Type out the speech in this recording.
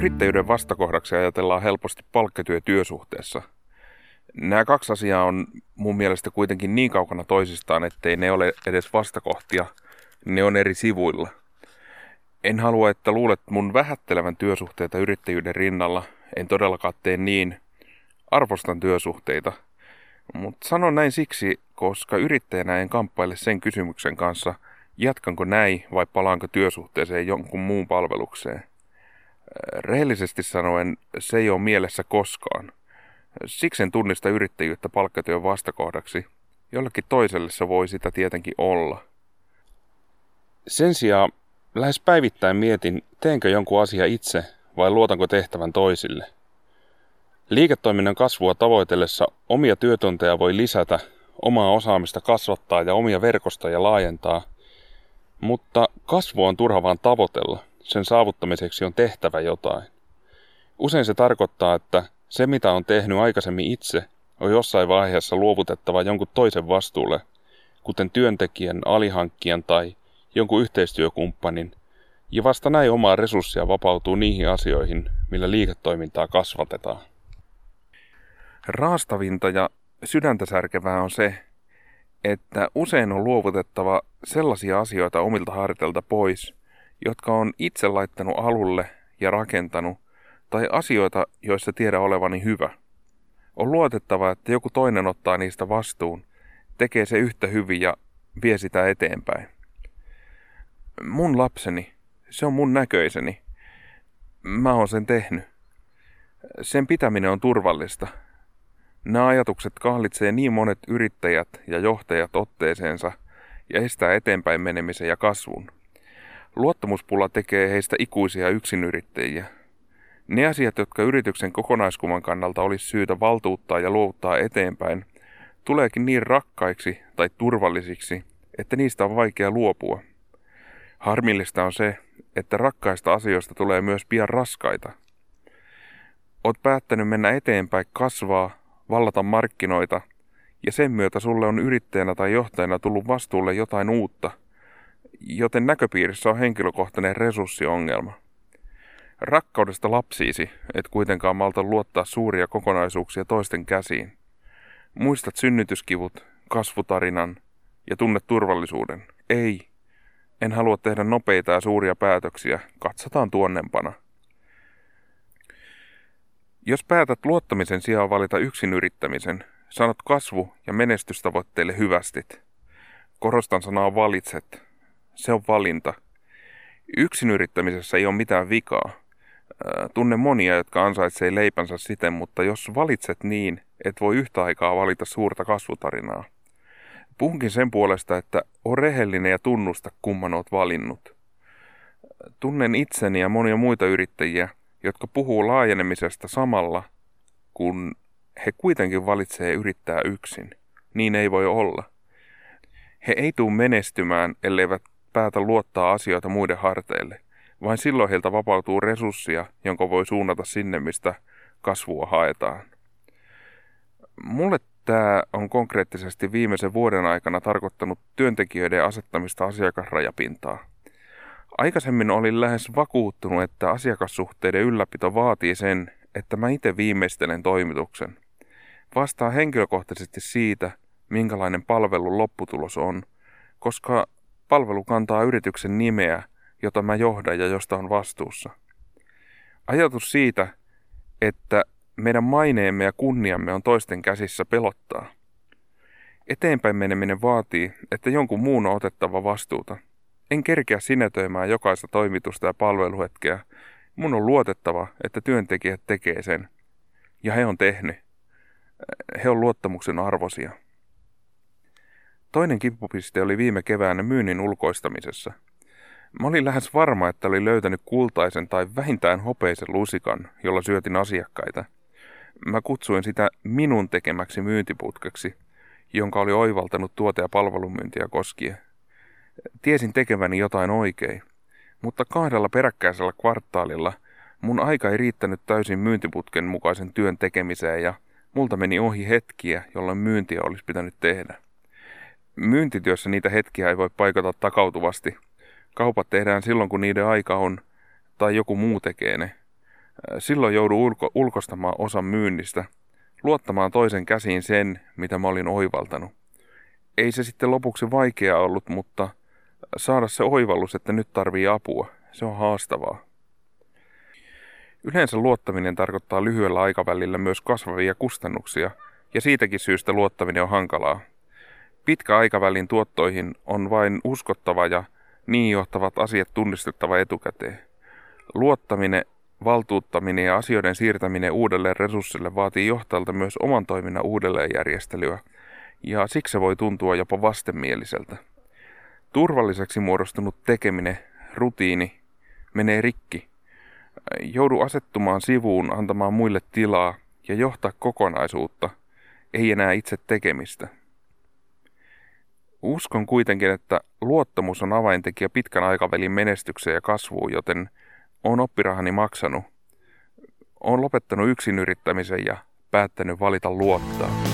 Yrittäjyyden vastakohdaksi ajatellaan helposti palkkatyö työsuhteessa. Nämä kaksi asiaa on mun mielestä kuitenkin niin kaukana toisistaan, ettei ne ole edes vastakohtia. Ne on eri sivuilla. En halua, että luulet mun vähättelevän työsuhteita yrittäjyyden rinnalla. En todellakaan tee niin. Arvostan työsuhteita. Mutta sanon näin siksi, koska yrittäjänä en kamppaile sen kysymyksen kanssa – Jatkanko näin vai palaanko työsuhteeseen jonkun muun palvelukseen? Rehellisesti sanoen, se ei ole mielessä koskaan. Siksi en tunnista yrittäjyyttä palkkatyön vastakohdaksi. Jollekin toiselle se voi sitä tietenkin olla. Sen sijaan lähes päivittäin mietin, teenkö jonkun asia itse vai luotanko tehtävän toisille. Liiketoiminnan kasvua tavoitellessa omia työtunteja voi lisätä, omaa osaamista kasvattaa ja omia verkostoja laajentaa – mutta kasvu on turha vaan tavoitella. Sen saavuttamiseksi on tehtävä jotain. Usein se tarkoittaa, että se mitä on tehnyt aikaisemmin itse on jossain vaiheessa luovutettava jonkun toisen vastuulle, kuten työntekijän, alihankkijan tai jonkun yhteistyökumppanin, ja vasta näin omaa resurssia vapautuu niihin asioihin, millä liiketoimintaa kasvatetaan. Raastavinta ja sydäntä särkevää on se, että usein on luovutettava sellaisia asioita omilta harteilta pois, jotka on itse laittanut alulle ja rakentanut, tai asioita, joissa tiedä olevani hyvä. On luotettava, että joku toinen ottaa niistä vastuun, tekee se yhtä hyvin ja vie sitä eteenpäin. Mun lapseni, se on mun näköiseni. Mä oon sen tehnyt. Sen pitäminen on turvallista, Nämä ajatukset kahlitsee niin monet yrittäjät ja johtajat otteeseensa ja estää eteenpäin menemisen ja kasvun. Luottamuspula tekee heistä ikuisia yksinyrittäjiä. Ne asiat, jotka yrityksen kokonaiskuvan kannalta olisi syytä valtuuttaa ja luovuttaa eteenpäin, tuleekin niin rakkaiksi tai turvallisiksi, että niistä on vaikea luopua. Harmillista on se, että rakkaista asioista tulee myös pian raskaita. Oot päättänyt mennä eteenpäin kasvaa vallata markkinoita, ja sen myötä sulle on yrittäjänä tai johtajana tullut vastuulle jotain uutta, joten näköpiirissä on henkilökohtainen resurssiongelma. Rakkaudesta lapsiisi et kuitenkaan malta luottaa suuria kokonaisuuksia toisten käsiin. Muistat synnytyskivut, kasvutarinan ja tunnet turvallisuuden. Ei, en halua tehdä nopeita ja suuria päätöksiä, katsotaan tuonnempana. Jos päätät luottamisen sijaan valita yksin yrittämisen, sanot kasvu- ja menestystavoitteille hyvästit. Korostan sanaa valitset. Se on valinta. Yksin yrittämisessä ei ole mitään vikaa. Tunne monia, jotka ansaitsee leipänsä siten, mutta jos valitset niin, et voi yhtä aikaa valita suurta kasvutarinaa. Puhunkin sen puolesta, että on rehellinen ja tunnusta, kumman oot valinnut. Tunnen itseni ja monia muita yrittäjiä, jotka puhuu laajenemisesta samalla, kun he kuitenkin valitsee yrittää yksin. Niin ei voi olla. He ei tule menestymään, elleivät päätä luottaa asioita muiden harteille. Vain silloin heiltä vapautuu resurssia, jonka voi suunnata sinne, mistä kasvua haetaan. Mulle tämä on konkreettisesti viimeisen vuoden aikana tarkoittanut työntekijöiden asettamista asiakasrajapintaa. Aikaisemmin olin lähes vakuuttunut, että asiakassuhteiden ylläpito vaatii sen, että mä itse viimeistelen toimituksen. Vastaa henkilökohtaisesti siitä, minkälainen palvelun lopputulos on, koska palvelu kantaa yrityksen nimeä, jota mä johdan ja josta on vastuussa. Ajatus siitä, että meidän maineemme ja kunniamme on toisten käsissä pelottaa. Eteenpäin meneminen vaatii, että jonkun muun on otettava vastuuta – en kerkeä sinetöimään jokaista toimitusta ja palveluhetkeä. Mun on luotettava, että työntekijät tekee sen. Ja he on tehnyt. He on luottamuksen arvosia. Toinen kipupiste oli viime keväänä myynnin ulkoistamisessa. Mä olin lähes varma, että olin löytänyt kultaisen tai vähintään hopeisen lusikan, jolla syötin asiakkaita. Mä kutsuin sitä minun tekemäksi myyntiputkeksi, jonka oli oivaltanut tuote- ja palvelumyyntiä koskien. Tiesin tekeväni jotain oikein, mutta kahdella peräkkäisellä kvartaalilla mun aika ei riittänyt täysin myyntiputken mukaisen työn tekemiseen ja multa meni ohi hetkiä, jolloin myyntiä olisi pitänyt tehdä. Myyntityössä niitä hetkiä ei voi paikata takautuvasti. Kaupat tehdään silloin, kun niiden aika on, tai joku muu tekee ne. Silloin joudun ulko- ulkostamaan osan myynnistä, luottamaan toisen käsiin sen, mitä mä olin oivaltanut. Ei se sitten lopuksi vaikea ollut, mutta saada se oivallus, että nyt tarvii apua, se on haastavaa. Yleensä luottaminen tarkoittaa lyhyellä aikavälillä myös kasvavia kustannuksia, ja siitäkin syystä luottaminen on hankalaa. Pitkä aikavälin tuottoihin on vain uskottava ja niin johtavat asiat tunnistettava etukäteen. Luottaminen, valtuuttaminen ja asioiden siirtäminen uudelle resurssille vaatii johtajalta myös oman toiminnan uudelleenjärjestelyä, ja siksi se voi tuntua jopa vastenmieliseltä. Turvalliseksi muodostunut tekeminen, rutiini, menee rikki. Joudu asettumaan sivuun antamaan muille tilaa ja johtaa kokonaisuutta, ei enää itse tekemistä. Uskon kuitenkin, että luottamus on avaintekijä pitkän aikavälin menestykseen ja kasvuun, joten on oppirahani maksanut. Olen lopettanut yksin yrittämisen ja päättänyt valita luottaa.